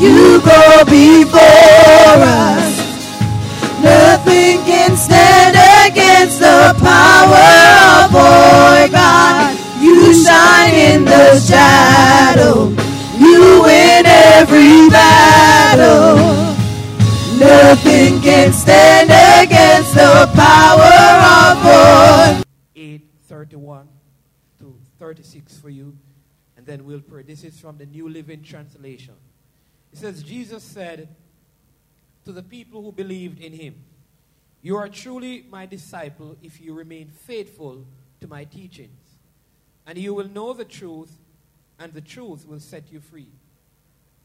You go before us. Nothing can stand against the power of our God. You shine in the shadow. You win every battle. Nothing can stand against the power of our 831 to 36 for you, and then we'll pray. This is from the New Living Translation. It says, Jesus said to the people who believed in him, You are truly my disciple if you remain faithful to my teachings, and you will know the truth, and the truth will set you free.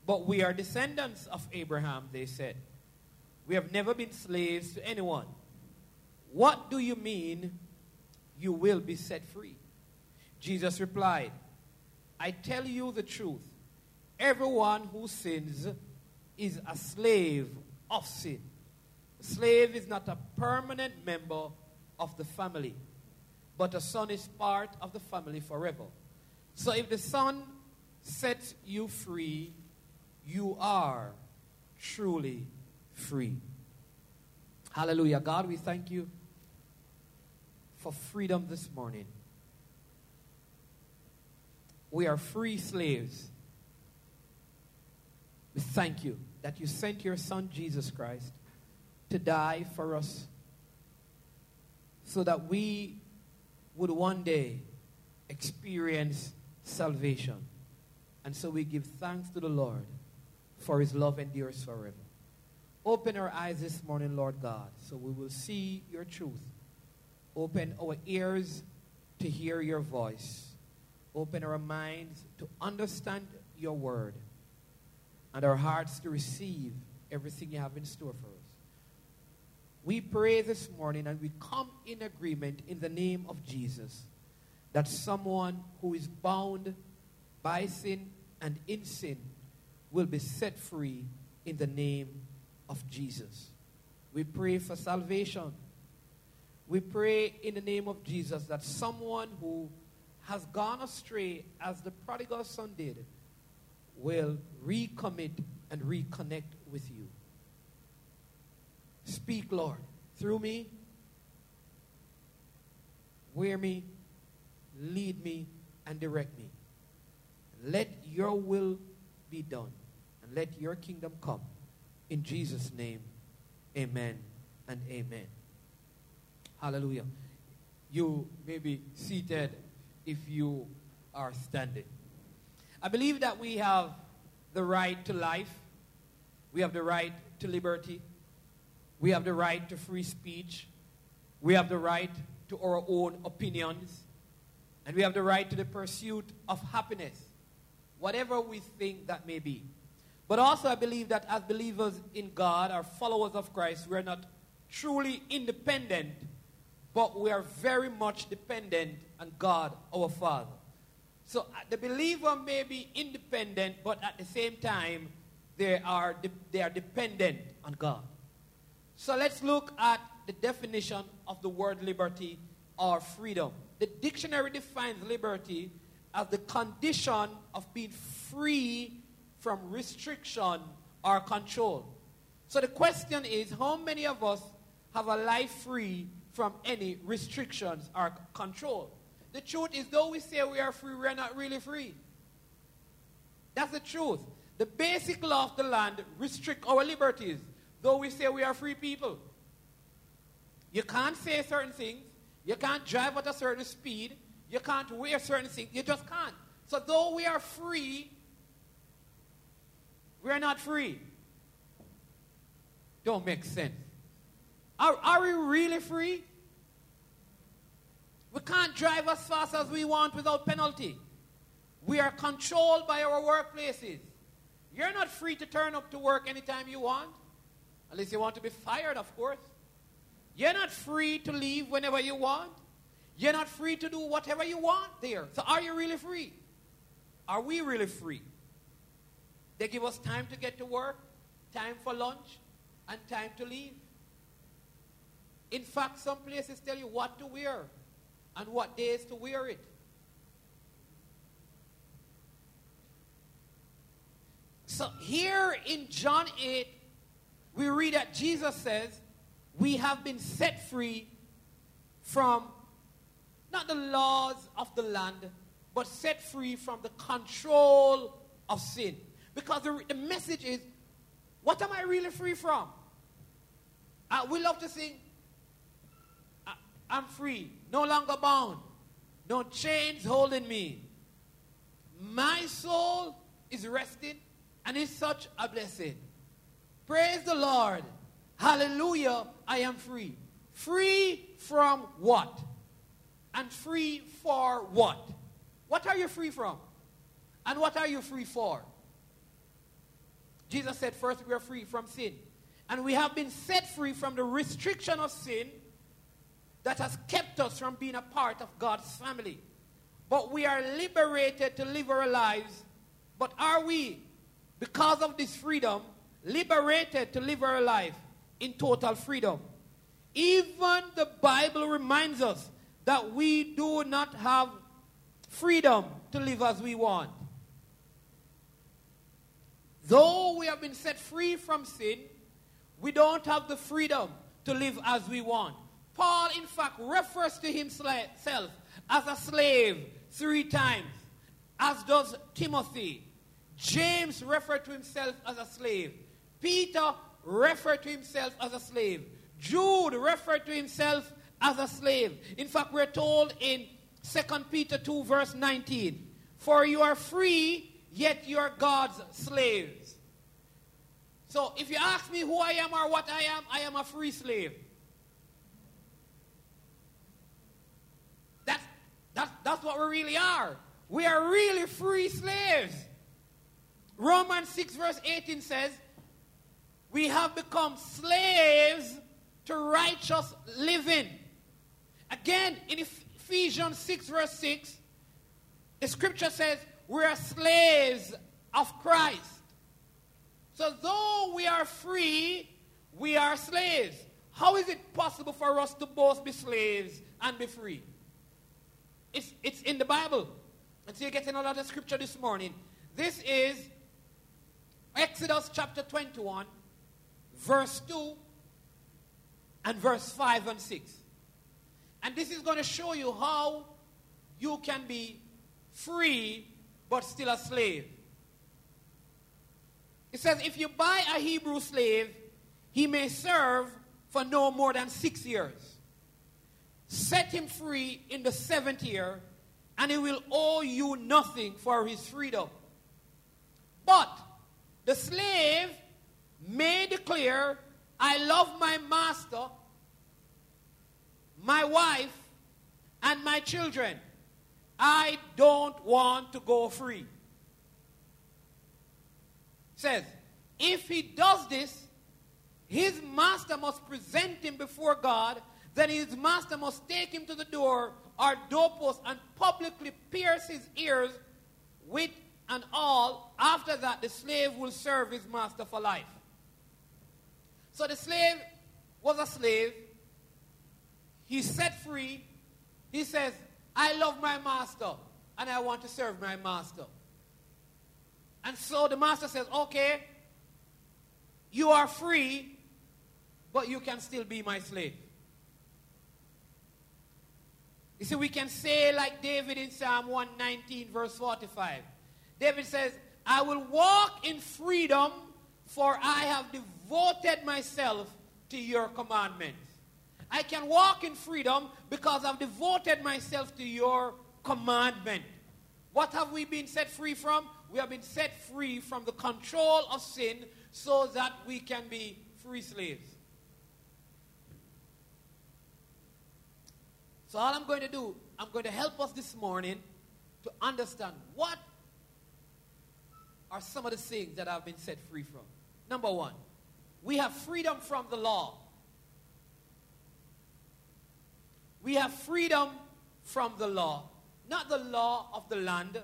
But we are descendants of Abraham, they said. We have never been slaves to anyone. What do you mean you will be set free? Jesus replied, I tell you the truth. Everyone who sins is a slave of sin. A slave is not a permanent member of the family, but a son is part of the family forever. So if the son sets you free, you are truly free. Hallelujah. God, we thank you for freedom this morning. We are free slaves. We thank you that you sent your Son, Jesus Christ, to die for us so that we would one day experience salvation. And so we give thanks to the Lord for his love endures forever. Open our eyes this morning, Lord God, so we will see your truth. Open our ears to hear your voice. Open our minds to understand your word and our hearts to receive everything you have in store for us. We pray this morning and we come in agreement in the name of Jesus that someone who is bound by sin and in sin will be set free in the name of Jesus. We pray for salvation. We pray in the name of Jesus that someone who has gone astray, as the prodigal son did, will recommit and reconnect with you. Speak, Lord, through me. Wear me, lead me, and direct me. Let your will be done, and let your kingdom come. In Jesus' name, amen and amen. Hallelujah. You may be seated if you are standing. I believe that we have the right to life, we have the right to liberty, we have the right to free speech, we have the right to our own opinions, and we have the right to the pursuit of happiness, whatever we think that may be. But also, I believe that as believers in God, our followers of Christ, we're not truly independent, but we are very much dependent on God, our Father. So uh, the believer may be independent, but at the same time, they are, de- they are dependent on God. So let's look at the definition of the word liberty or freedom. The dictionary defines liberty as the condition of being free from restriction or control. So the question is how many of us have a life free from any restrictions or control? The truth is, though we say we are free, we are not really free. That's the truth. The basic law of the land restrict our liberties, though we say we are free people. You can't say certain things. You can't drive at a certain speed. You can't wear certain things. You just can't. So though we are free, we are not free. Don't make sense. Are, are we really free? We can't drive as fast as we want without penalty. We are controlled by our workplaces. You're not free to turn up to work anytime you want, unless you want to be fired, of course. You're not free to leave whenever you want. You're not free to do whatever you want there. So, are you really free? Are we really free? They give us time to get to work, time for lunch, and time to leave. In fact, some places tell you what to wear and what days to wear it. So here in John 8, we read that Jesus says, We have been set free from not the laws of the land, but set free from the control of sin. Because the, the message is, what am I really free from? Uh, we love to sing, I'm free, no longer bound, no chains holding me. My soul is resting and is such a blessing. Praise the Lord. Hallelujah, I am free. Free from what? And free for what? What are you free from? And what are you free for? Jesus said, first, we are free from sin. And we have been set free from the restriction of sin that has kept us from being a part of God's family. But we are liberated to live our lives. But are we, because of this freedom, liberated to live our life in total freedom? Even the Bible reminds us that we do not have freedom to live as we want. Though we have been set free from sin, we don't have the freedom to live as we want. Paul, in fact, refers to himself as a slave three times, as does Timothy. James referred to himself as a slave. Peter referred to himself as a slave. Jude referred to himself as a slave. In fact, we're told in 2 Peter 2, verse 19, For you are free, yet you are God's slaves. So if you ask me who I am or what I am, I am a free slave. That's, that's what we really are. We are really free slaves. Romans 6, verse 18 says, We have become slaves to righteous living. Again, in Ephesians 6, verse 6, the scripture says, We are slaves of Christ. So, though we are free, we are slaves. How is it possible for us to both be slaves and be free? It's, it's in the Bible. And so you're getting a lot of scripture this morning. This is Exodus chapter 21, verse 2 and verse 5 and 6. And this is going to show you how you can be free but still a slave. It says, if you buy a Hebrew slave, he may serve for no more than six years set him free in the seventh year, and he will owe you nothing for his freedom. But the slave may declare, I love my master, my wife, and my children. I don't want to go free. Says, if he does this, his master must present him before God then his master must take him to the door or doorpost and publicly pierce his ears with an awl. After that, the slave will serve his master for life. So the slave was a slave. He's set free. He says, I love my master and I want to serve my master. And so the master says, Okay, you are free, but you can still be my slave. You see, we can say like David in Psalm 119, verse 45. David says, I will walk in freedom, for I have devoted myself to your commandments. I can walk in freedom because I've devoted myself to your commandment. What have we been set free from? We have been set free from the control of sin so that we can be free slaves. So, all I'm going to do, I'm going to help us this morning to understand what are some of the things that I've been set free from. Number one, we have freedom from the law. We have freedom from the law. Not the law of the land,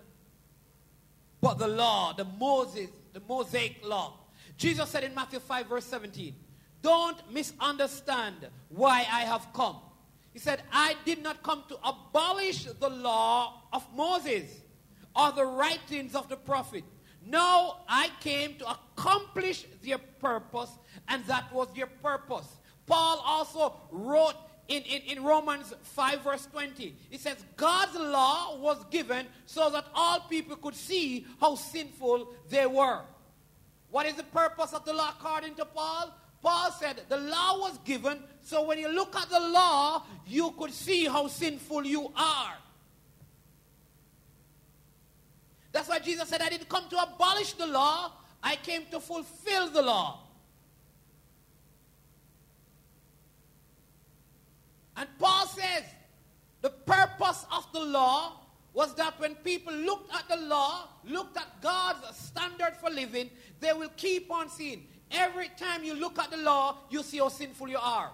but the law, the Moses, the Mosaic law. Jesus said in Matthew 5, verse 17, Don't misunderstand why I have come. He said, I did not come to abolish the law of Moses or the writings of the prophet. No, I came to accomplish their purpose, and that was their purpose. Paul also wrote in, in, in Romans 5, verse 20. It says, God's law was given so that all people could see how sinful they were. What is the purpose of the law according to Paul? Paul said the law was given so when you look at the law, you could see how sinful you are. That's why Jesus said, I didn't come to abolish the law, I came to fulfill the law. And Paul says, the purpose of the law was that when people looked at the law, looked at God's standard for living, they will keep on seeing. Every time you look at the law, you see how sinful you are.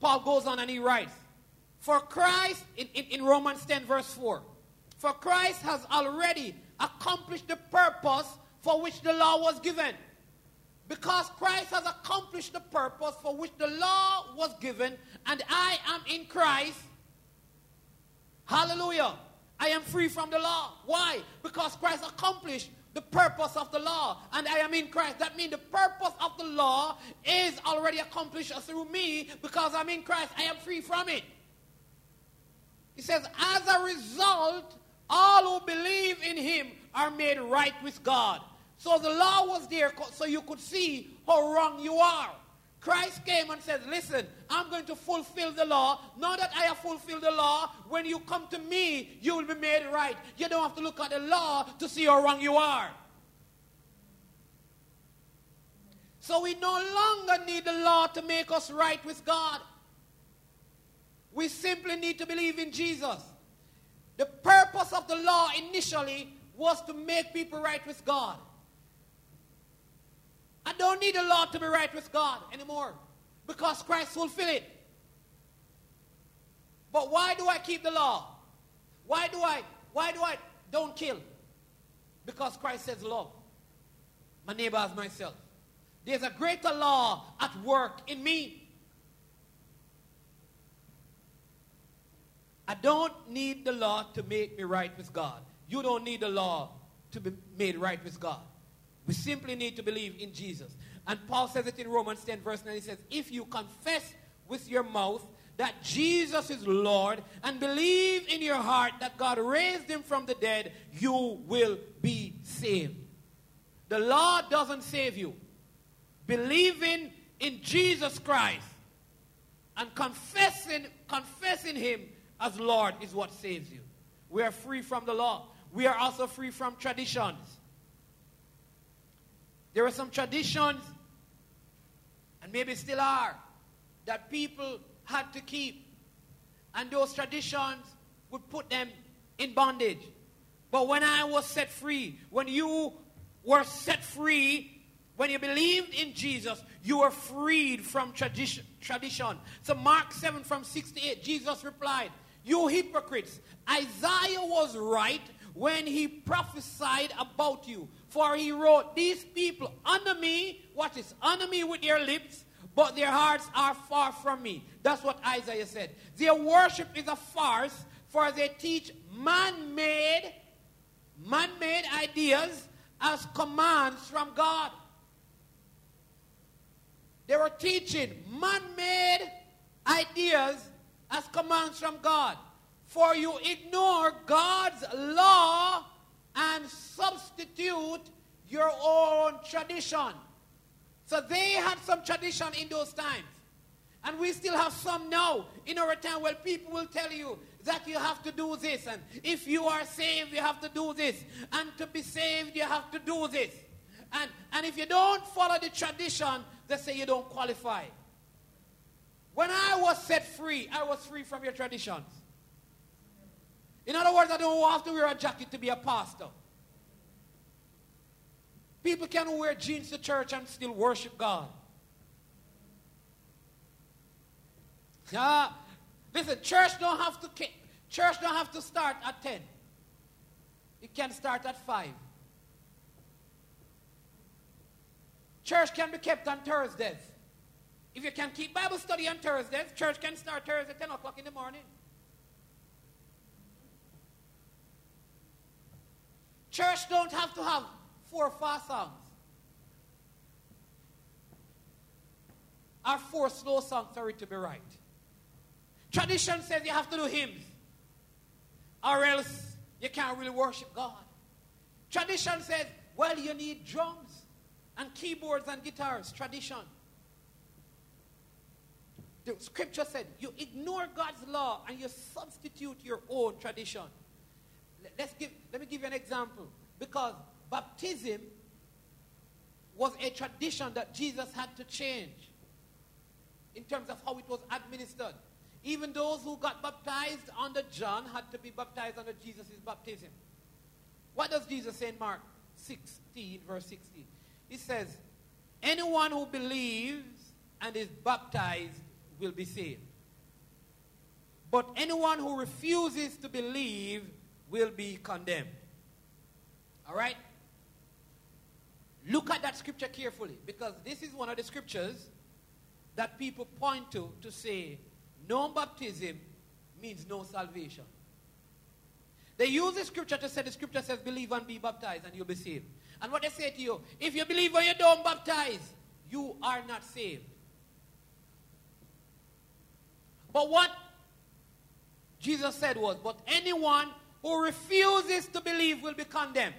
Paul goes on and he writes, For Christ, in, in, in, Romans 10, verse 4, for Christ has already accomplished the purpose for which the law was given. Because Christ has accomplished the purpose for which the law was given, and I am in Christ. Hallelujah. I am free from the law. Why? Because Christ accomplished the purpose of the law, and I am in Christ. That means the purpose of the law is already accomplished through me because I'm in Christ. I am free from it. He says, as a result, all who believe in him are made right with God. So the law was there so you could see how wrong you are. Christ came and said, Listen, I'm going to fulfill the law. Now that I have fulfilled the law, when you come to me, you will be made right. You don't have to look at the law to see how wrong you are. So we no longer need the law to make us right with God. We simply need to believe in Jesus. The purpose of the law initially was to make people right with God. I don't need the law to be right with God anymore because Christ fulfilled it. But why do I keep the law? Why do I why do I don't kill? Because Christ says love. My neighbor as myself. There's a greater law at work in me. I don't need the law to make me right with God. You don't need the law to be made right with God. We simply need to believe in Jesus. And Paul says it in Romans 10, verse 9. He says, If you confess with your mouth that Jesus is Lord and believe in your heart that God raised him from the dead, you will be saved. The law doesn't save you. Believing in Jesus Christ and confessing, confessing him as Lord is what saves you. We are free from the law. We are also free from traditions. There were some traditions, and maybe still are, that people had to keep. And those traditions would put them in bondage. But when I was set free, when you were set free, when you believed in Jesus, you were freed from tradition. tradition. So, Mark 7 from 68, Jesus replied, You hypocrites, Isaiah was right when he prophesied about you. For he wrote, These people honor me, watch this, honor me with their lips, but their hearts are far from me. That's what Isaiah said. Their worship is a farce, for they teach man made, man made ideas as commands from God. They were teaching man made ideas as commands from God. For you ignore God's law and substitute your own tradition. So they had some tradition in those times. And we still have some now in our time where people will tell you that you have to do this. And if you are saved, you have to do this. And to be saved, you have to do this. And, and if you don't follow the tradition, they say you don't qualify. When I was set free, I was free from your traditions. In other words, I don't have to wear a jacket to be a pastor. People can wear jeans to church and still worship God. Yeah. Listen, church don't have to church don't have to start at 10. It can start at 5. Church can be kept on Thursdays. If you can keep Bible study on Thursdays, church can start Thursday 10 o'clock in the morning. Church don't have to have four fast songs. Or four slow songs for it to be right. Tradition says you have to do hymns. Or else you can't really worship God. Tradition says, well, you need drums and keyboards and guitars. Tradition. The scripture said, you ignore God's law and you substitute your own tradition. Let's give, let me give you an example. Because baptism was a tradition that Jesus had to change in terms of how it was administered. Even those who got baptized under John had to be baptized under Jesus' baptism. What does Jesus say in Mark 16, verse 16? He says, Anyone who believes and is baptized will be saved. But anyone who refuses to believe will be condemned. All right? Look at that scripture carefully because this is one of the scriptures that people point to to say no baptism means no salvation. They use the scripture to say the scripture says believe and be baptized and you'll be saved. And what they say to you, if you believe and you don't baptize, you are not saved. But what Jesus said was, but anyone who refuses to believe will be condemned.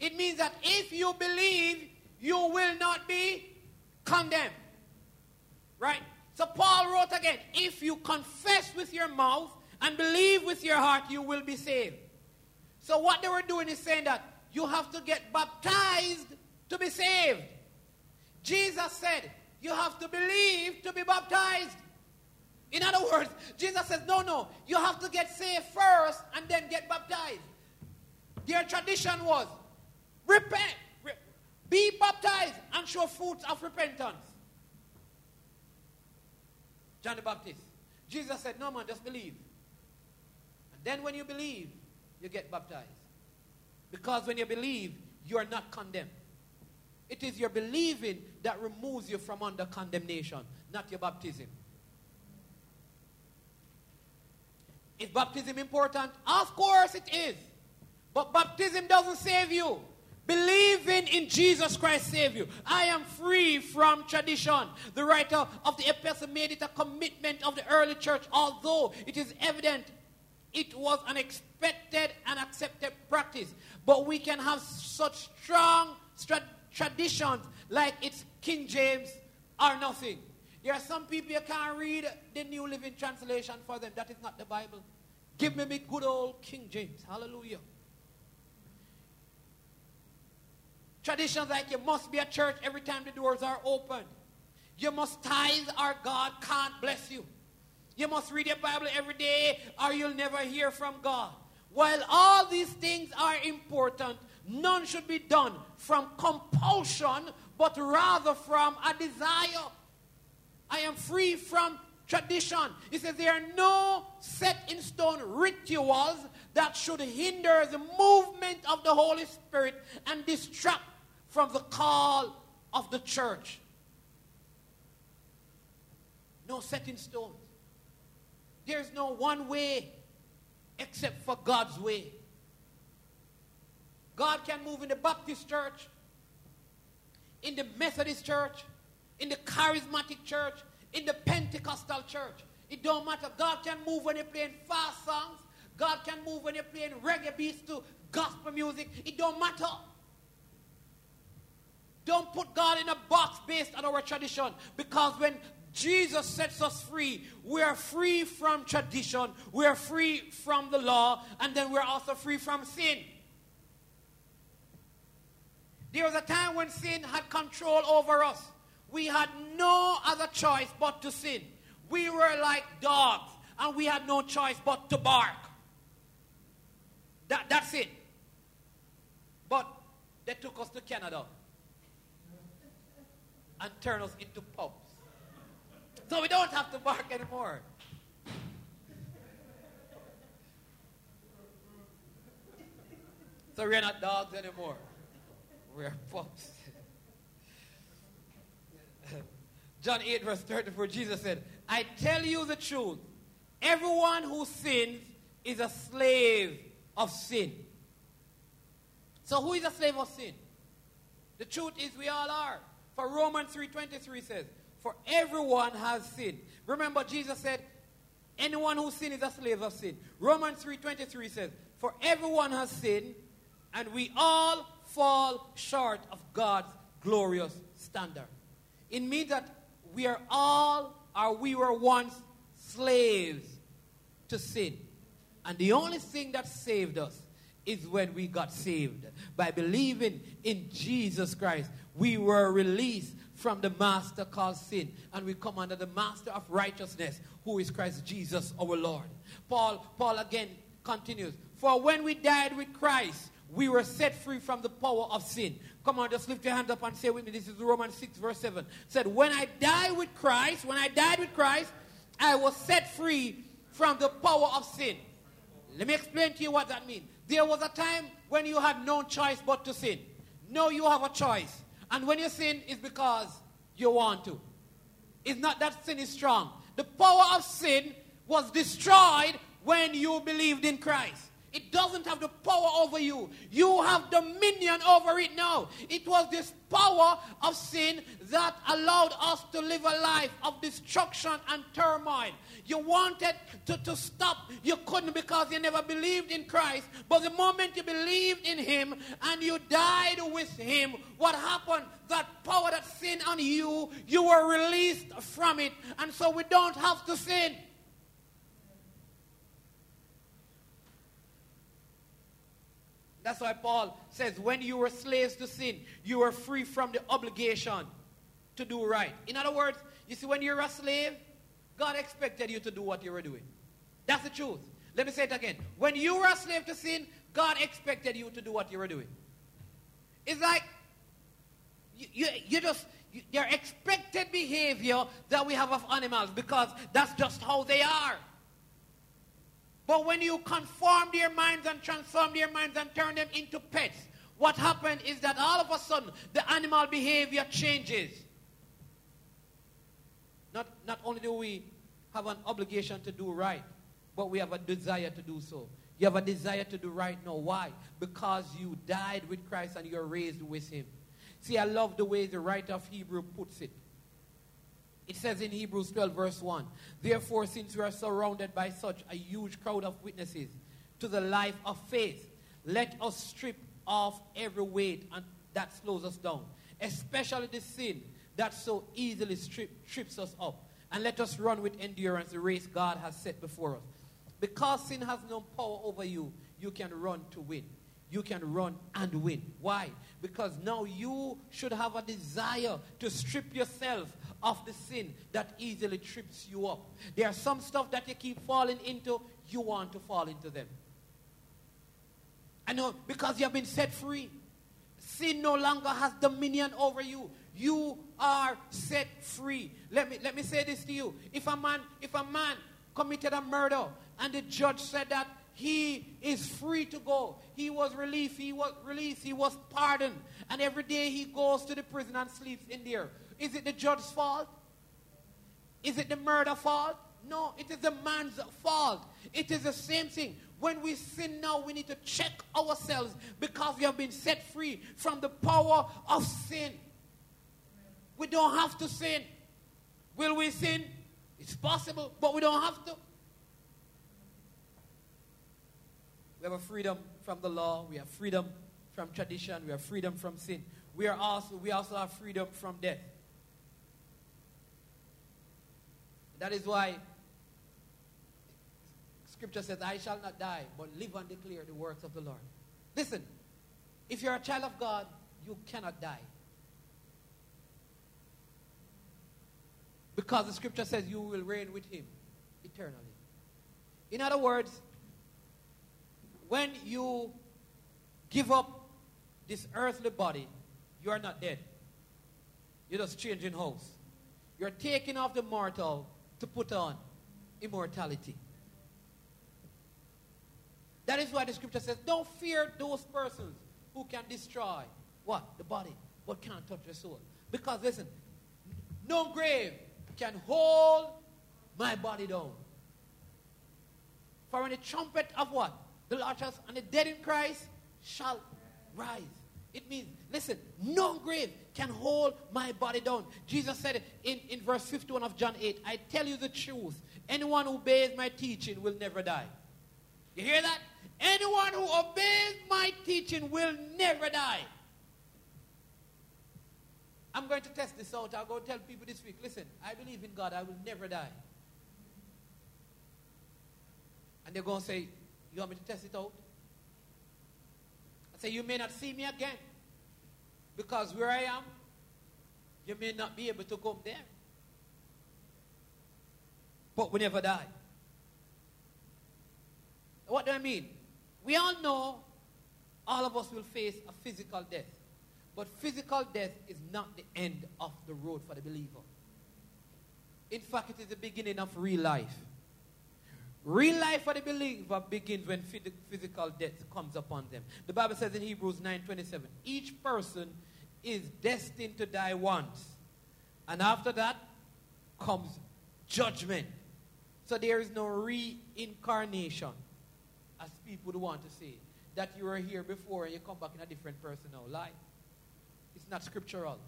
It means that if you believe, you will not be condemned. Right? So Paul wrote again, if you confess with your mouth and believe with your heart, you will be saved. So what they were doing is saying that you have to get baptized to be saved. Jesus said, you have to believe to be baptized. In other words, Jesus says, no, no, you have to get saved first and then get baptized. Their tradition was repent, re- be baptized, and show fruits of repentance. John the Baptist. Jesus said, no, man, just believe. And then when you believe, you get baptized. Because when you believe, you are not condemned. It is your believing that removes you from under condemnation, not your baptism. Is baptism important? Of course it is. But baptism doesn't save you. Believing in Jesus Christ save you. I am free from tradition. The writer of the epistle made it a commitment of the early church, although it is evident it was an expected and accepted practice. But we can have such strong tra- traditions like it's King James or nothing. There are some people you can't read the New Living Translation for them. That is not the Bible. Give me me good old King James. Hallelujah. Traditions like you must be at church every time the doors are open. You must tithe or God can't bless you. You must read your Bible every day or you'll never hear from God. While all these things are important, none should be done from compulsion, but rather from a desire. I am free from tradition. He says there are no set in stone rituals that should hinder the movement of the Holy Spirit and distract from the call of the church. No set in stone. There's no one way except for God's way. God can move in the Baptist church, in the Methodist church, in the charismatic church, in the Pentecostal church. It don't matter. God can move when you're playing fast songs. God can move when you're playing reggae beats to gospel music. It don't matter. Don't put God in a box based on our tradition. Because when Jesus sets us free, we are free from tradition, we are free from the law, and then we're also free from sin. There was a time when sin had control over us. We had no other choice but to sin. We were like dogs, and we had no choice but to bark. That, that's it. But they took us to Canada and turned us into pups. So we don't have to bark anymore. So we're not dogs anymore. We're pups. John 8, verse 34, Jesus said, I tell you the truth. Everyone who sins is a slave of sin. So who is a slave of sin? The truth is we all are. For Romans 3.23 says, For everyone has sinned. Remember Jesus said, anyone who sins is a slave of sin. Romans 3.23 says, For everyone has sinned, and we all fall short of God's glorious standard. It means that we are all, or we were once slaves to sin. And the only thing that saved us is when we got saved. By believing in Jesus Christ, we were released from the master called sin, and we come under the master of righteousness, who is Christ Jesus our Lord. Paul, Paul again continues, For when we died with Christ, we were set free from the power of sin. Come on, just lift your hands up and say with me. This is Romans 6, verse 7. said, When I died with Christ, when I died with Christ, I was set free from the power of sin. Let me explain to you what that means. There was a time when you had no choice but to sin. Now you have a choice. And when you sin, it's because you want to. It's not that sin is strong. The power of sin was destroyed when you believed in Christ. It doesn't have the power over you. You have dominion over it now. It was this power of sin that allowed us to live a life of destruction and turmoil. You wanted to, to stop. You couldn't because you never believed in Christ. But the moment you believed in Him and you died with Him, what happened? That power that sin on you, you were released from it. And so we don't have to sin. That's why Paul says, when you were slaves to sin, you were free from the obligation to do right. In other words, you see, when you're a slave, God expected you to do what you were doing. That's the truth. Let me say it again. When you were a slave to sin, God expected you to do what you were doing. It's like you, you, you just, you, your expected behavior that we have of animals because that's just how they are. But when you conform their minds and transform their minds and turn them into pets, what happened is that all of a sudden the animal behavior changes. Not, not only do we have an obligation to do right, but we have a desire to do so. You have a desire to do right now. Why? Because you died with Christ and you're raised with Him. See, I love the way the writer of Hebrew puts it. It says in Hebrews 12, verse 1 Therefore, since we are surrounded by such a huge crowd of witnesses to the life of faith, let us strip off every weight and that slows us down, especially the sin that so easily strip, trips us up. And let us run with endurance the race God has set before us. Because sin has no power over you, you can run to win. You can run and win. Why? Because now you should have a desire to strip yourself of the sin that easily trips you up. There are some stuff that you keep falling into, you want to fall into them. I know because you have been set free. Sin no longer has dominion over you. You are set free. Let me let me say this to you. If a man, if a man committed a murder and the judge said that he is free to go. He was released, he was released, he was pardoned. And every day he goes to the prison and sleeps in there. Is it the judge's fault? Is it the murder fault? No, it is the man's fault. It is the same thing. When we sin now, we need to check ourselves because we have been set free from the power of sin. We don't have to sin. Will we sin? It's possible, but we don't have to. We have a freedom from the law. We have freedom from tradition. We have freedom from sin. We are also we also have freedom from death. That is why scripture says, I shall not die, but live and declare the works of the Lord. Listen, if you're a child of God, you cannot die. Because the scripture says you will reign with him eternally. In other words, when you give up this earthly body, you are not dead. You're just changing house. You're taking off the mortal to put on immortality. That is why the scripture says, don't fear those persons who can destroy what? The body, but can't touch the soul. Because listen, no grave can hold my body down. For when the trumpet of what? The shall, and the dead in Christ shall rise. It means, listen, no grave can hold my body down. Jesus said in, in verse 51 of John 8, I tell you the truth. Anyone who obeys my teaching will never die. You hear that? Anyone who obeys my teaching will never die. I'm going to test this out. I'll go tell people this week listen, I believe in God. I will never die. And they're going to say, You want me to test it out? I say, You may not see me again. Because where I am, you may not be able to come there. But we never die. What do I mean? We all know all of us will face a physical death. But physical death is not the end of the road for the believer. In fact, it is the beginning of real life. Real life for the believer begins when physical death comes upon them. The Bible says in Hebrews 9:27, each person is destined to die once. And after that comes judgment. So there is no reincarnation, as people want to say, that you were here before and you come back in a different person now. Lie. It's not scriptural.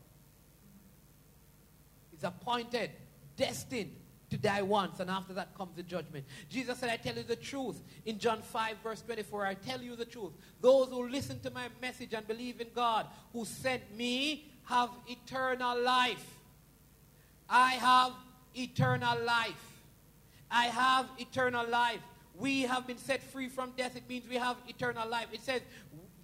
It's appointed, destined to die once, and after that comes the judgment. Jesus said, I tell you the truth. In John 5, verse 24, I tell you the truth. Those who listen to my message and believe in God who sent me have eternal life. I have eternal life. I have eternal life. We have been set free from death. It means we have eternal life. It says,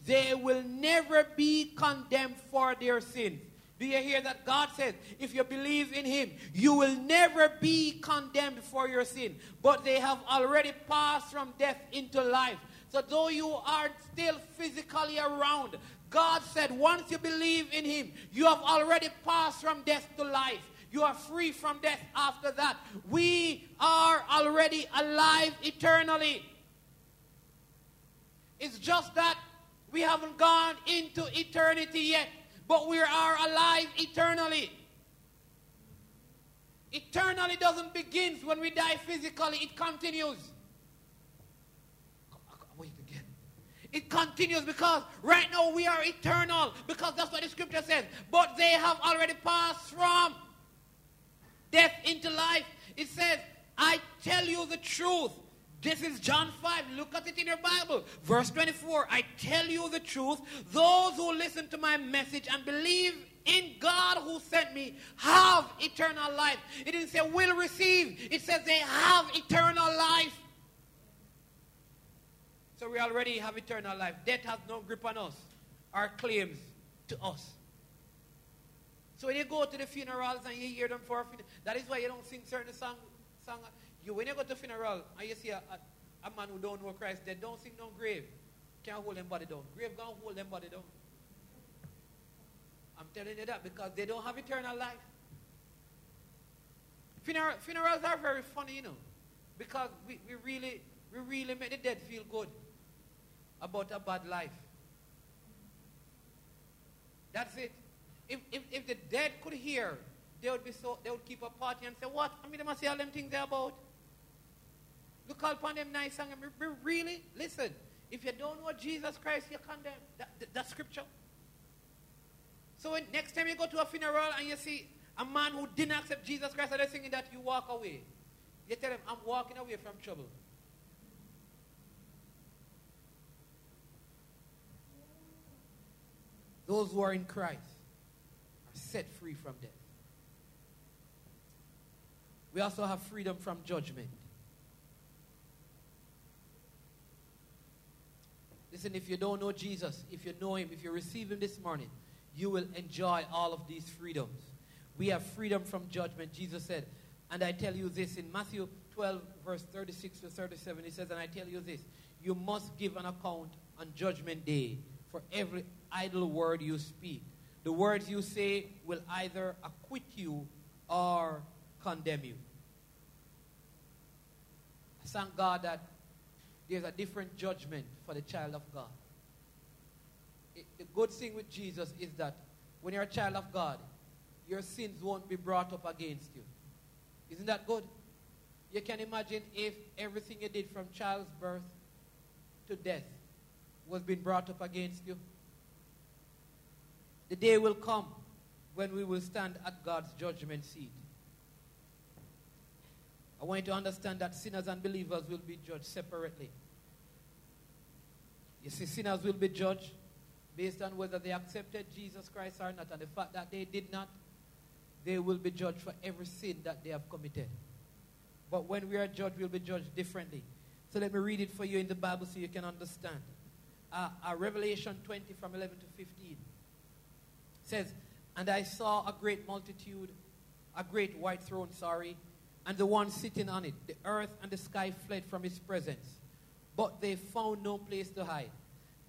they will never be condemned for their sins. Do you hear that? God says, if you believe in Him, you will never be condemned for your sin. But they have already passed from death into life. So, though you are still physically around, God said, once you believe in Him, you have already passed from death to life. You are free from death after that. We are already alive eternally. It's just that we haven't gone into eternity yet but we are alive eternally. Eternally doesn't begin when we die physically, it continues. Wait again. It continues because right now we are eternal because that's what the scripture says. But they have already passed from death into life. It says, I tell you the truth. This is John 5. Look at it in your Bible. Verse 24. I tell you the truth. Those who listen to my message and believe in God who sent me have eternal life. It didn't say will receive, it says they have eternal life. So we already have eternal life. Death has no grip on us, our claims to us. So when you go to the funerals and you hear them for a funeral, that is why you don't sing certain songs. Song, you, when you go to funeral and you see a, a, a man who don't know Christ dead, don't sing no grave. Can't hold them body down. Grave can't hold them body down. I'm telling you that because they don't have eternal life. Funeral, funerals are very funny, you know, because we, we really we really make the dead feel good about a bad life. That's it. If, if, if the dead could hear, they would be so they would keep a party and say, What? I mean they must see all them things they're about. Look upon them nice and really listen. If you don't know Jesus Christ, you're condemned. Uh, that, that, that's scripture. So when, next time you go to a funeral and you see a man who didn't accept Jesus Christ and they're singing that, you walk away. You tell him, I'm walking away from trouble. Those who are in Christ are set free from death. We also have freedom from judgment. Listen, if you don't know Jesus, if you know Him, if you receive Him this morning, you will enjoy all of these freedoms. We have freedom from judgment. Jesus said, and I tell you this in Matthew 12, verse 36 to 37, He says, and I tell you this, you must give an account on judgment day for every idle word you speak. The words you say will either acquit you or condemn you. I thank God that there's a different judgment for the child of God. It, the good thing with Jesus is that when you're a child of God, your sins won't be brought up against you. Isn't that good? You can imagine if everything you did from child's birth to death was being brought up against you. The day will come when we will stand at God's judgment seat. I want you to understand that sinners and believers will be judged separately. You see, sinners will be judged based on whether they accepted Jesus Christ or not. And the fact that they did not, they will be judged for every sin that they have committed. But when we are judged, we'll be judged differently. So let me read it for you in the Bible so you can understand. Uh, uh, Revelation 20 from 11 to 15 says, And I saw a great multitude, a great white throne, sorry, and the one sitting on it. The earth and the sky fled from his presence, but they found no place to hide.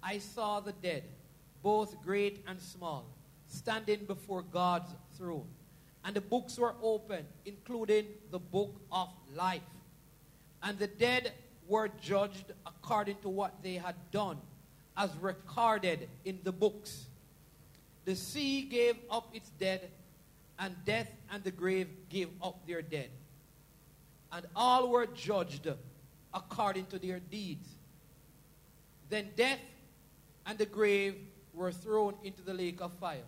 I saw the dead, both great and small, standing before God's throne. And the books were opened, including the book of life. And the dead were judged according to what they had done, as recorded in the books. The sea gave up its dead, and death and the grave gave up their dead. And all were judged according to their deeds. Then death and the grave were thrown into the lake of fire.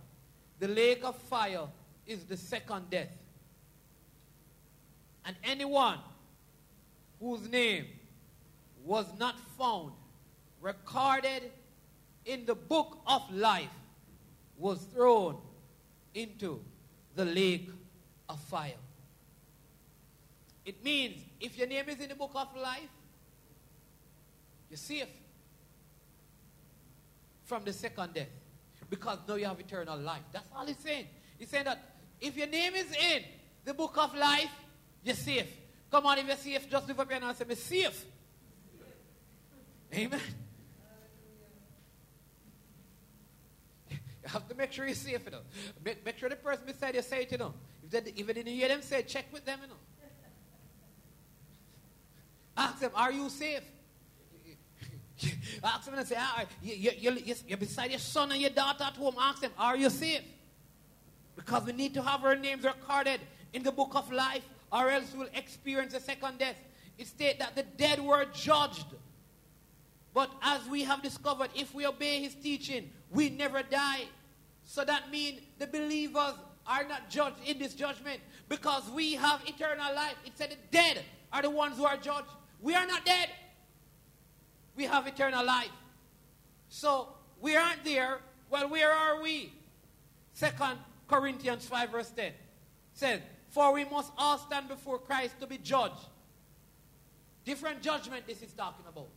The lake of fire is the second death. And anyone whose name was not found recorded in the book of life was thrown into the lake of fire. It means if your name is in the book of life, you're safe from the second death because now you have eternal life. That's all he's saying. He's saying that if your name is in the book of life, you're safe. Come on, if you're safe, just lift up your hand and say, I'm safe. Amen. You have to make sure you're safe, you know. Make, make sure the person beside you say it, you know. If they, if they didn't hear them say, check with them, you know. Ask them, are you safe? Ask them and say, ah, you, you, you, you're beside your son and your daughter at home. Ask them, are you safe? Because we need to have our names recorded in the book of life, or else we'll experience a second death. It states that the dead were judged. But as we have discovered, if we obey his teaching, we never die. So that means the believers are not judged in this judgment because we have eternal life. It said the dead are the ones who are judged. We are not dead. We have eternal life. So we aren't there. Well, where are we? Second Corinthians 5, verse 10 says, For we must all stand before Christ to be judged. Different judgment this is talking about.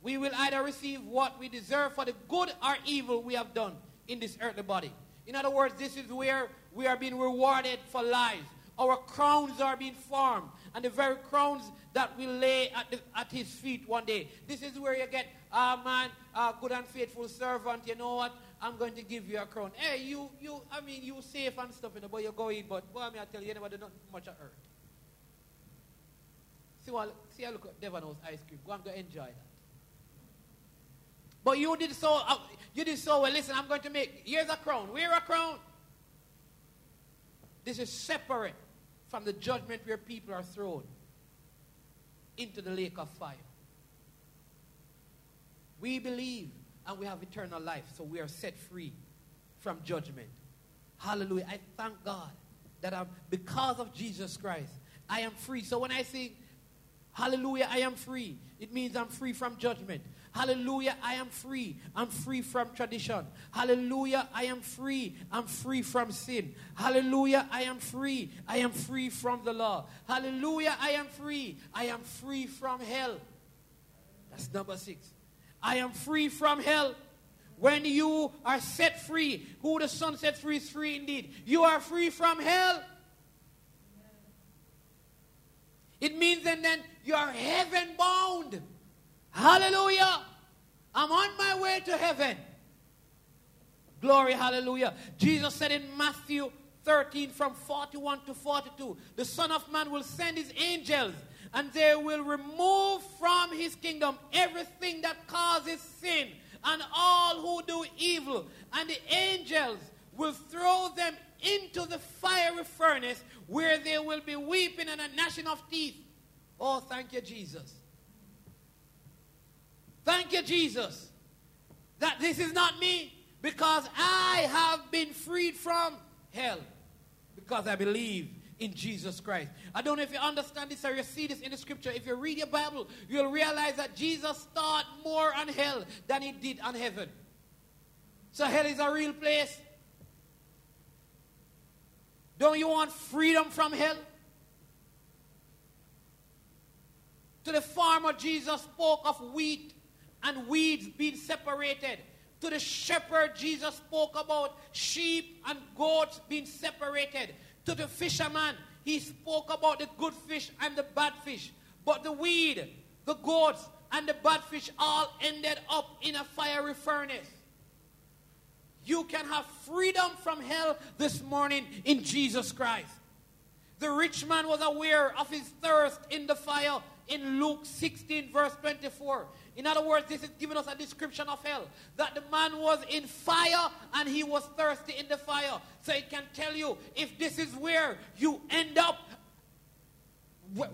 We will either receive what we deserve for the good or evil we have done in this earthly body. In other words, this is where we are being rewarded for lives. Our crowns are being formed, and the very crowns that will lay at, the, at his feet one day. This is where you get, ah, uh, man, uh, good and faithful servant. You know what? I'm going to give you a crown. Hey, you, you, I mean, you safe and stuff, you know, but you're going, but, boy, I mean, I tell you, you do not much of earth. See, what, see, I look at Devon's ice cream. Go and go enjoy that. But you did so, uh, you did so well. Listen, I'm going to make, here's a crown. Where a crown? This is separate from the judgment where people are thrown into the lake of fire. We believe and we have eternal life. So we are set free from judgment. Hallelujah. I thank God that I'm, because of Jesus Christ, I am free. So when I say, Hallelujah, I am free, it means I'm free from judgment. Hallelujah, I am free. I'm free from tradition. Hallelujah, I am free. I'm free from sin. Hallelujah, I am free. I am free from the law. Hallelujah, I am free. I am free from hell. That's number six. I am free from hell. When you are set free, who the Son set free is free indeed. You are free from hell. It means then, then you are heaven bound. Hallelujah. I'm on my way to heaven. Glory, hallelujah. Jesus said in Matthew 13 from 41 to 42, the Son of Man will send his angels and they will remove from his kingdom everything that causes sin and all who do evil. And the angels will throw them into the fiery furnace where they will be weeping and a gnashing of teeth. Oh, thank you, Jesus. Thank you, Jesus. That this is not me. Because I have been freed from hell. Because I believe in Jesus Christ. I don't know if you understand this or you see this in the scripture. If you read your Bible, you'll realize that Jesus thought more on hell than he did on heaven. So hell is a real place. Don't you want freedom from hell? To the farmer, Jesus spoke of wheat and weeds being separated. To the shepherd, Jesus spoke about sheep and goats being separated. To the fisherman, he spoke about the good fish and the bad fish. But the weed, the goats, and the bad fish all ended up in a fiery furnace. You can have freedom from hell this morning in Jesus Christ. The rich man was aware of his thirst in the fire in Luke 16, verse 24. In other words, this is giving us a description of hell. That the man was in fire and he was thirsty in the fire. So it can tell you if this is where you end up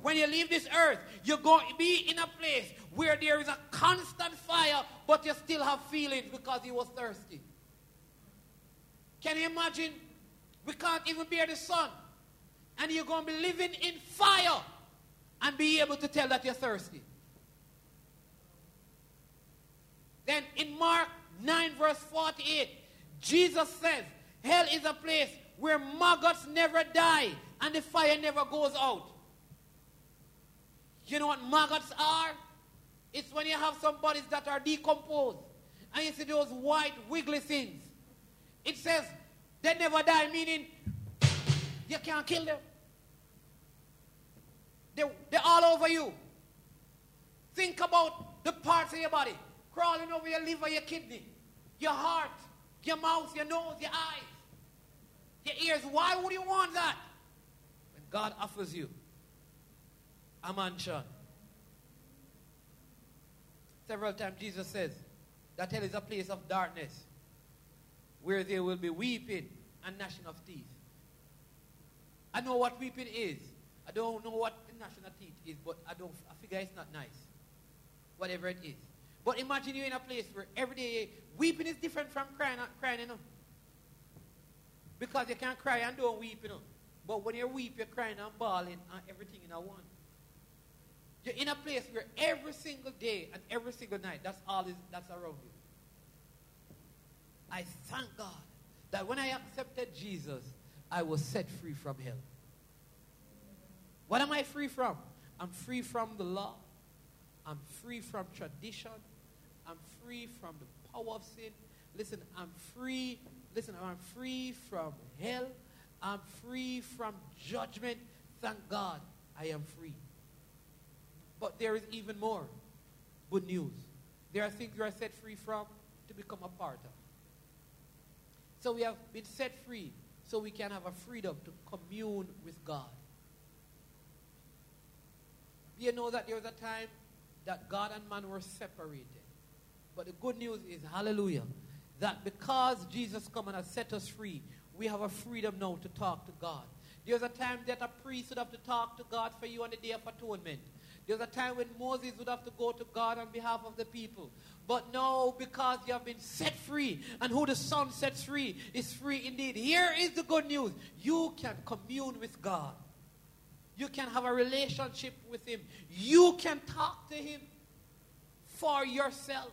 when you leave this earth, you're going to be in a place where there is a constant fire, but you still have feelings because he was thirsty. Can you imagine? We can't even bear the sun. And you're going to be living in fire and be able to tell that you're thirsty. Then in Mark 9, verse 48, Jesus says, Hell is a place where maggots never die and the fire never goes out. You know what maggots are? It's when you have some bodies that are decomposed and you see those white wiggly things. It says they never die, meaning you can't kill them. They, they're all over you. Think about the parts of your body crawling over your liver, your kidney, your heart, your mouth, your nose, your eyes, your ears. Why would you want that? When God offers you a mansion. Several times Jesus says that hell is a place of darkness where there will be weeping and gnashing of teeth. I know what weeping is. I don't know what gnashing of teeth is, but I don't. I figure it's not nice. Whatever it is. But imagine you're in a place where every day weeping is different from crying, crying, you know. Because you can't cry and don't weep, you know. But when you weep, you're crying and bawling and everything in a one. You're in a place where every single day and every single night, that's all is, that's around you. I thank God that when I accepted Jesus, I was set free from hell. What am I free from? I'm free from the law. I'm free from tradition. I'm free from the power of sin. Listen, I'm free. Listen, I'm free from hell. I'm free from judgment. Thank God I am free. But there is even more good news. There are things you are set free from to become a part of. So we have been set free so we can have a freedom to commune with God. You know that there was a time that God and man were separated. But the good news is, hallelujah, that because Jesus come and has set us free, we have a freedom now to talk to God. There's a time that a priest would have to talk to God for you on the day of atonement. There's a time when Moses would have to go to God on behalf of the people. But now, because you have been set free, and who the Son sets free is free indeed. Here is the good news you can commune with God, you can have a relationship with Him, you can talk to Him for yourself.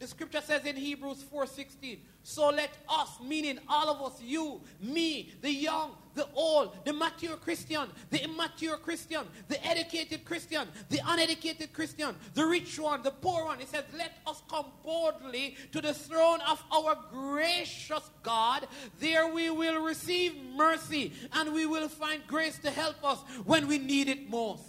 The scripture says in Hebrews 4:16, so let us, meaning all of us, you, me, the young, the old, the mature Christian, the immature Christian, the educated Christian, the uneducated Christian, the rich one, the poor one. It says, let us come boldly to the throne of our gracious God. There we will receive mercy and we will find grace to help us when we need it most.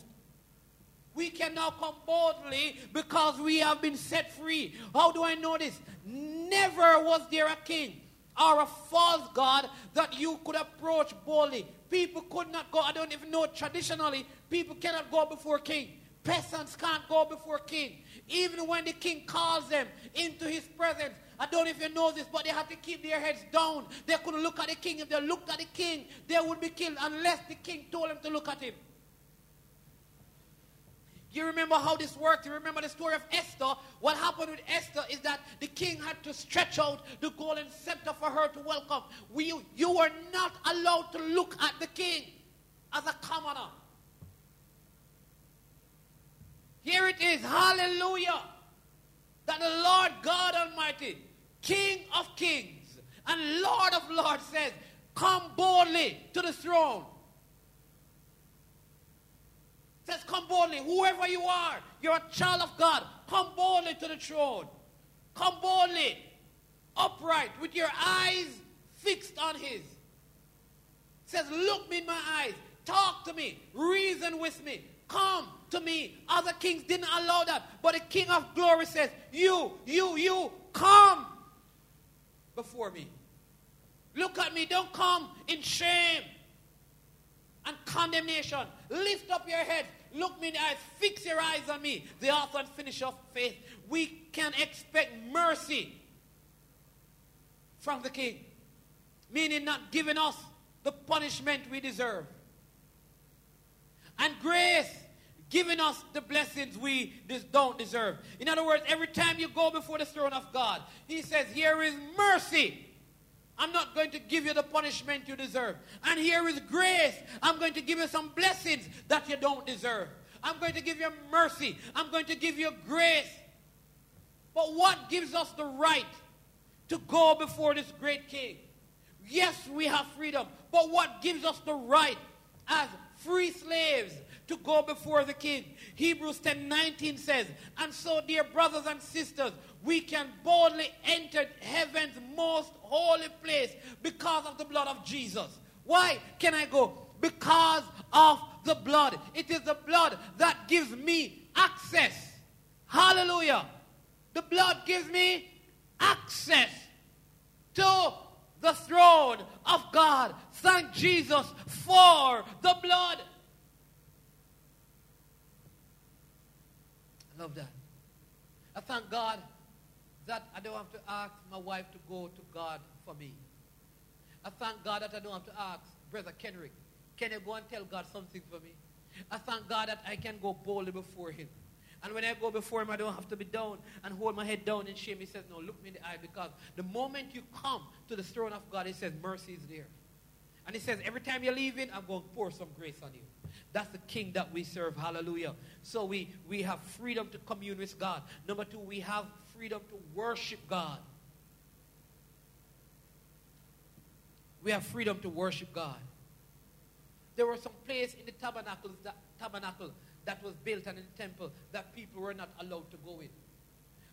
We can now come boldly because we have been set free. How do I know this? Never was there a king or a false god that you could approach boldly. People could not go, I don't even know traditionally, people cannot go before king. Peasants can't go before king. Even when the king calls them into his presence, I don't even know this, but they had to keep their heads down. They couldn't look at the king. If they looked at the king, they would be killed unless the king told them to look at him. You remember how this worked? You remember the story of Esther? What happened with Esther is that the king had to stretch out the golden scepter for her to welcome. We, you were not allowed to look at the king as a commoner. Here it is, hallelujah, that the Lord God Almighty, King of kings and Lord of lords says, Come boldly to the throne says, Come boldly. Whoever you are, you're a child of God. Come boldly to the throne. Come boldly, upright, with your eyes fixed on His. says, Look me in my eyes. Talk to me. Reason with me. Come to me. Other kings didn't allow that. But the King of glory says, You, you, you, come before me. Look at me. Don't come in shame and condemnation. Lift up your head. Look me in the eyes. Fix your eyes on me. The author and finisher of faith. We can expect mercy from the king. Meaning not giving us the punishment we deserve. And grace giving us the blessings we don't deserve. In other words, every time you go before the throne of God, He says, Here is mercy. I'm not going to give you the punishment you deserve. And here is grace. I'm going to give you some blessings that you don't deserve. I'm going to give you mercy. I'm going to give you grace. But what gives us the right to go before this great king? Yes, we have freedom. But what gives us the right as free slaves to go before the king? Hebrews 10 19 says, And so, dear brothers and sisters, we can boldly enter heaven's most holy place because of the blood of Jesus. Why can I go? Because of the blood. It is the blood that gives me access. Hallelujah. The blood gives me access to the throne of God. Thank Jesus for the blood. I love that. I thank God that I don't have to ask my wife to go to God for me. I thank God that I don't have to ask Brother Kenrick, can you go and tell God something for me? I thank God that I can go boldly before Him. And when I go before Him, I don't have to be down and hold my head down in shame. He says, No, look me in the eye because the moment you come to the throne of God, He says, Mercy is there. And He says, Every time you're leaving, I'm going to pour some grace on you. That's the king that we serve. Hallelujah. So we, we have freedom to commune with God. Number two, we have freedom to worship God. We have freedom to worship God. There were some places in the tabernacles that, tabernacle that was built and in the temple that people were not allowed to go in.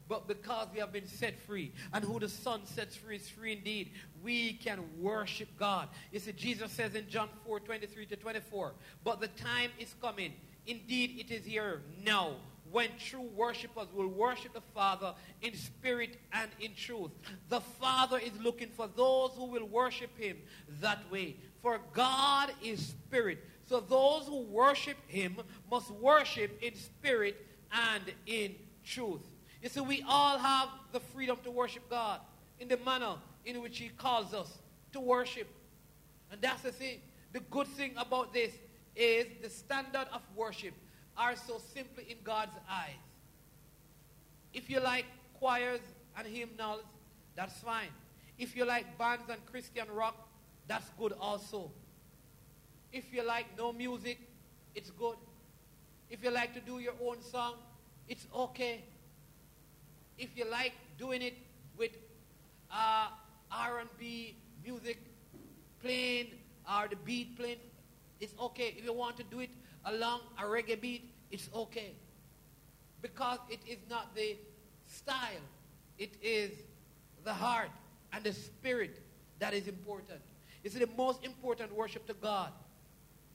But because we have been set free, and who the Son sets free is free indeed, we can worship God. You see, Jesus says in John 4 23 to 24, But the time is coming, indeed it is here now, when true worshippers will worship the Father in spirit and in truth. The Father is looking for those who will worship Him that way. For God is spirit. So those who worship Him must worship in spirit and in truth. You see, we all have the freedom to worship God in the manner in which He calls us to worship. And that's the thing. The good thing about this is the standard of worship are so simply in God's eyes. If you like choirs and hymnals, that's fine. If you like bands and Christian rock, that's good also. If you like no music, it's good. If you like to do your own song, it's okay. If you like doing it with uh, R&B music playing or the beat playing, it's okay. If you want to do it along a reggae beat, it's okay. Because it is not the style, it is the heart and the spirit that is important. See, the most important worship to God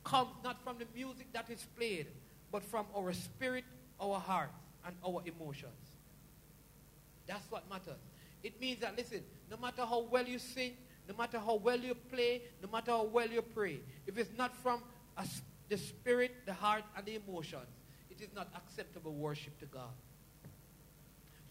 comes not from the music that is played, but from our spirit, our heart, and our emotions. That's what matters. It means that, listen, no matter how well you sing, no matter how well you play, no matter how well you pray, if it's not from a the spirit, the heart, and the emotions, it is not acceptable worship to God.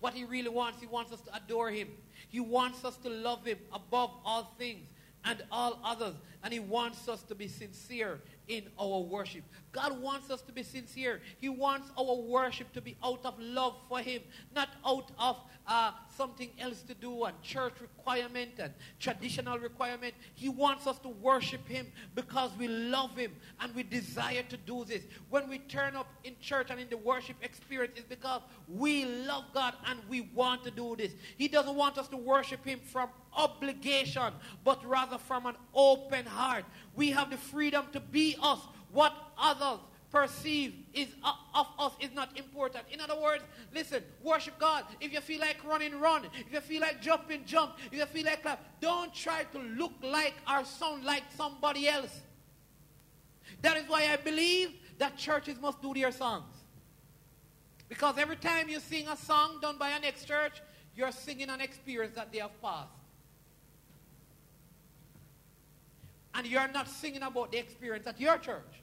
What he really wants, he wants us to adore him. He wants us to love him above all things and all others. and He wants us to be sincere in our worship. God wants us to be sincere. He wants our worship to be out of love for Him, not out of uh, something else to do and church requirement and traditional requirement. He wants us to worship Him because we love Him and we desire to do this. When we turn up in church and in the worship experience, it's because we love God and we want to do this. He doesn't want us to worship Him from obligation, but rather from an open heart. We have the freedom to be us. What others perceive is uh, of us is not important. In other words, listen, worship God. If you feel like running, run. If you feel like jumping, jump. If you feel like clap, don't try to look like or sound like somebody else. That is why I believe that churches must do their songs. Because every time you sing a song done by an ex church, you're singing an experience that they have passed. And you're not singing about the experience at your church.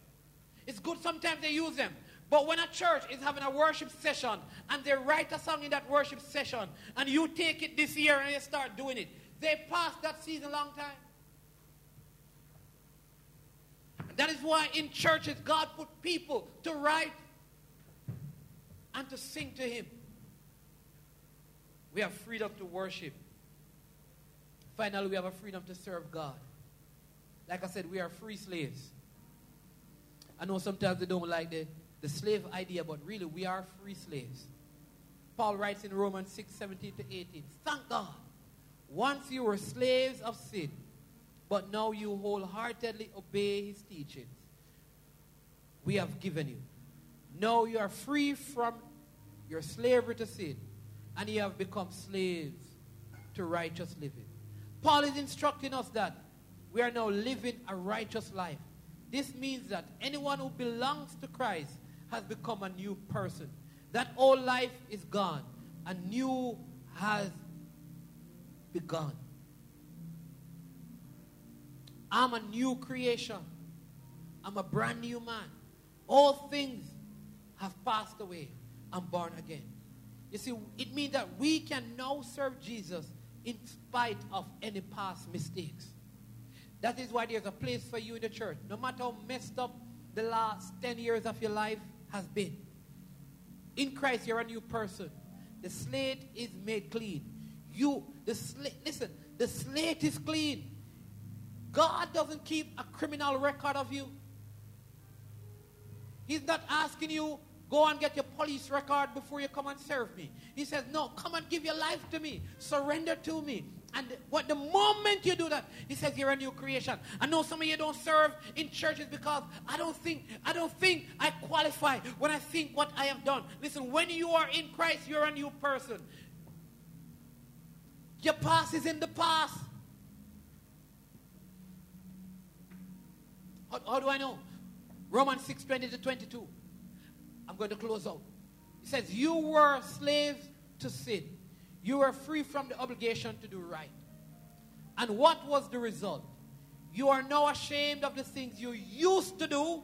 It's good sometimes they use them. But when a church is having a worship session and they write a song in that worship session and you take it this year and you start doing it, they passed that season a long time. And that is why in churches God put people to write and to sing to Him. We have freedom to worship. Finally, we have a freedom to serve God. Like I said, we are free slaves. I know sometimes they don't like the, the slave idea, but really we are free slaves. Paul writes in Romans 6 17 to 18 Thank God. Once you were slaves of sin, but now you wholeheartedly obey his teachings. We have given you. Now you are free from your slavery to sin, and you have become slaves to righteous living. Paul is instructing us that we are now living a righteous life. This means that anyone who belongs to Christ has become a new person. That old life is gone. A new has begun. I'm a new creation. I'm a brand new man. All things have passed away. I'm born again. You see, it means that we can now serve Jesus in spite of any past mistakes. That is why there's a place for you in the church. No matter how messed up the last 10 years of your life has been. In Christ, you're a new person. The slate is made clean. You, the slate, listen, the slate is clean. God doesn't keep a criminal record of you. He's not asking you, go and get your police record before you come and serve me. He says, no, come and give your life to me. Surrender to me. And what the moment you do that, he says you're a new creation. I know some of you don't serve in churches because I don't think I don't think I qualify when I think what I have done. Listen, when you are in Christ, you're a new person. Your past is in the past. How, how do I know? Romans 6 20 to 22. I'm going to close out. It says, You were slaves to sin you were free from the obligation to do right. And what was the result? You are now ashamed of the things you used to do,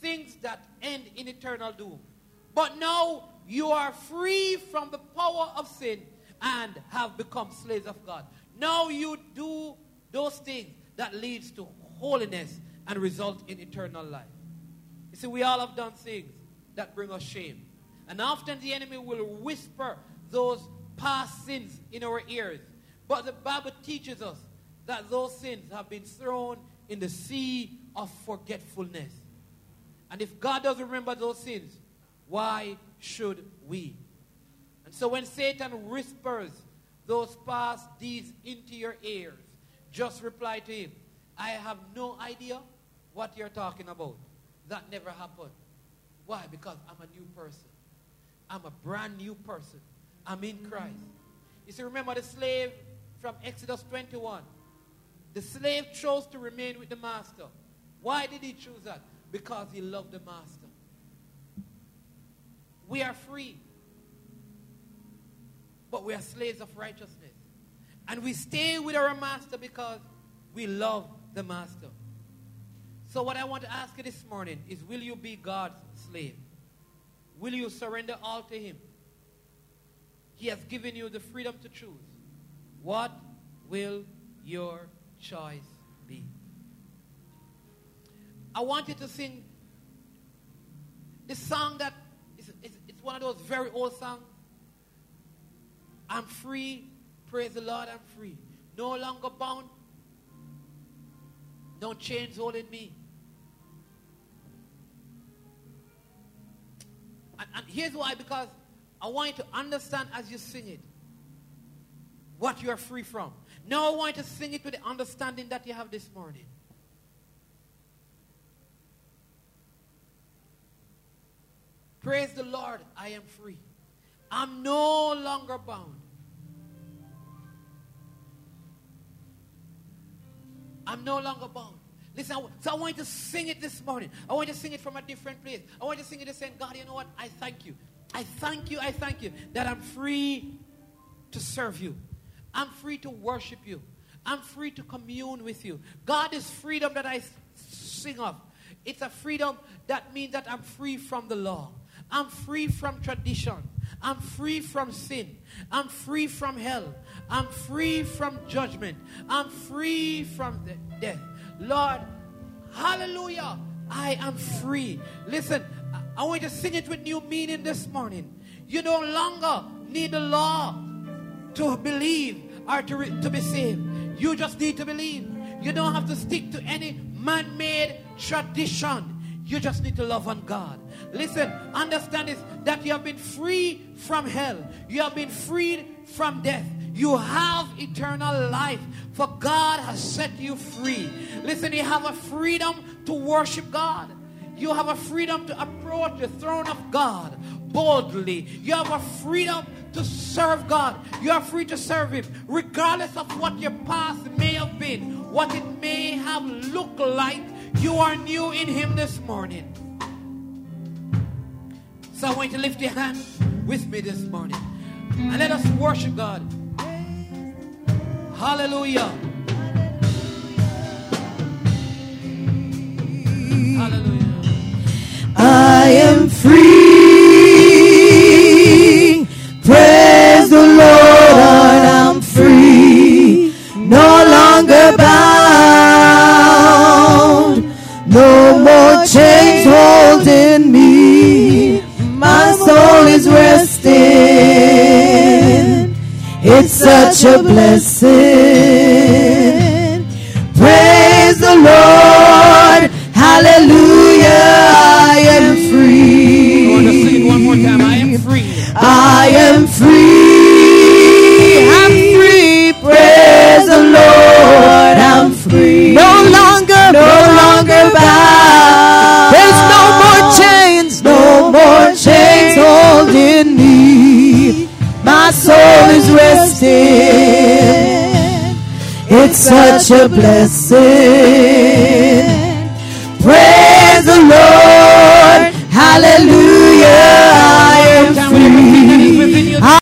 things that end in eternal doom. But now you are free from the power of sin and have become slaves of God. Now you do those things that leads to holiness and result in eternal life. You see, we all have done things that bring us shame. And often the enemy will whisper those past sins in our ears. But the Bible teaches us that those sins have been thrown in the sea of forgetfulness. And if God doesn't remember those sins, why should we? And so when Satan whispers those past deeds into your ears, just reply to him, I have no idea what you're talking about. That never happened. Why? Because I'm a new person. I'm a brand new person. I'm in Christ. You see, remember the slave from Exodus 21. The slave chose to remain with the master. Why did he choose that? Because he loved the master. We are free, but we are slaves of righteousness. And we stay with our master because we love the master. So, what I want to ask you this morning is will you be God's slave? Will you surrender all to him? He has given you the freedom to choose. What will your choice be? I want you to sing this song that is, is, it's one of those very old songs. I'm free. Praise the Lord, I'm free. No longer bound. No chains holding me. And, and here's why because I want you to understand as you sing it what you are free from. Now I want you to sing it with the understanding that you have this morning. Praise the Lord, I am free. I'm no longer bound. I'm no longer bound. Listen, so I want you to sing it this morning. I want you to sing it from a different place. I want you to sing it and say, God, you know what? I thank you. I thank you. I thank you that I'm free to serve you. I'm free to worship you. I'm free to commune with you. God is freedom that I sing of. It's a freedom that means that I'm free from the law. I'm free from tradition. I'm free from sin. I'm free from hell. I'm free from judgment. I'm free from death. Lord, hallelujah. I am free. Listen, I want you to sing it with new meaning this morning. You no longer need the law to believe or to, re- to be saved. You just need to believe. You don't have to stick to any man made tradition. You just need to love on God. Listen, understand this that you have been free from hell, you have been freed from death. You have eternal life, for God has set you free. Listen, you have a freedom to worship God. You have a freedom to approach the throne of God boldly. You have a freedom to serve God. You are free to serve Him, regardless of what your past may have been, what it may have looked like. You are new in Him this morning. So I want you to lift your hand with me this morning and let us worship God. Hallelujah. Hallelujah. I am free. Praise the Lord, I'm free. No longer bound. No more chains holding me. My soul is resting. It's such a blessing. soul is resting. It's such a blessing. Praise the Lord. Hallelujah.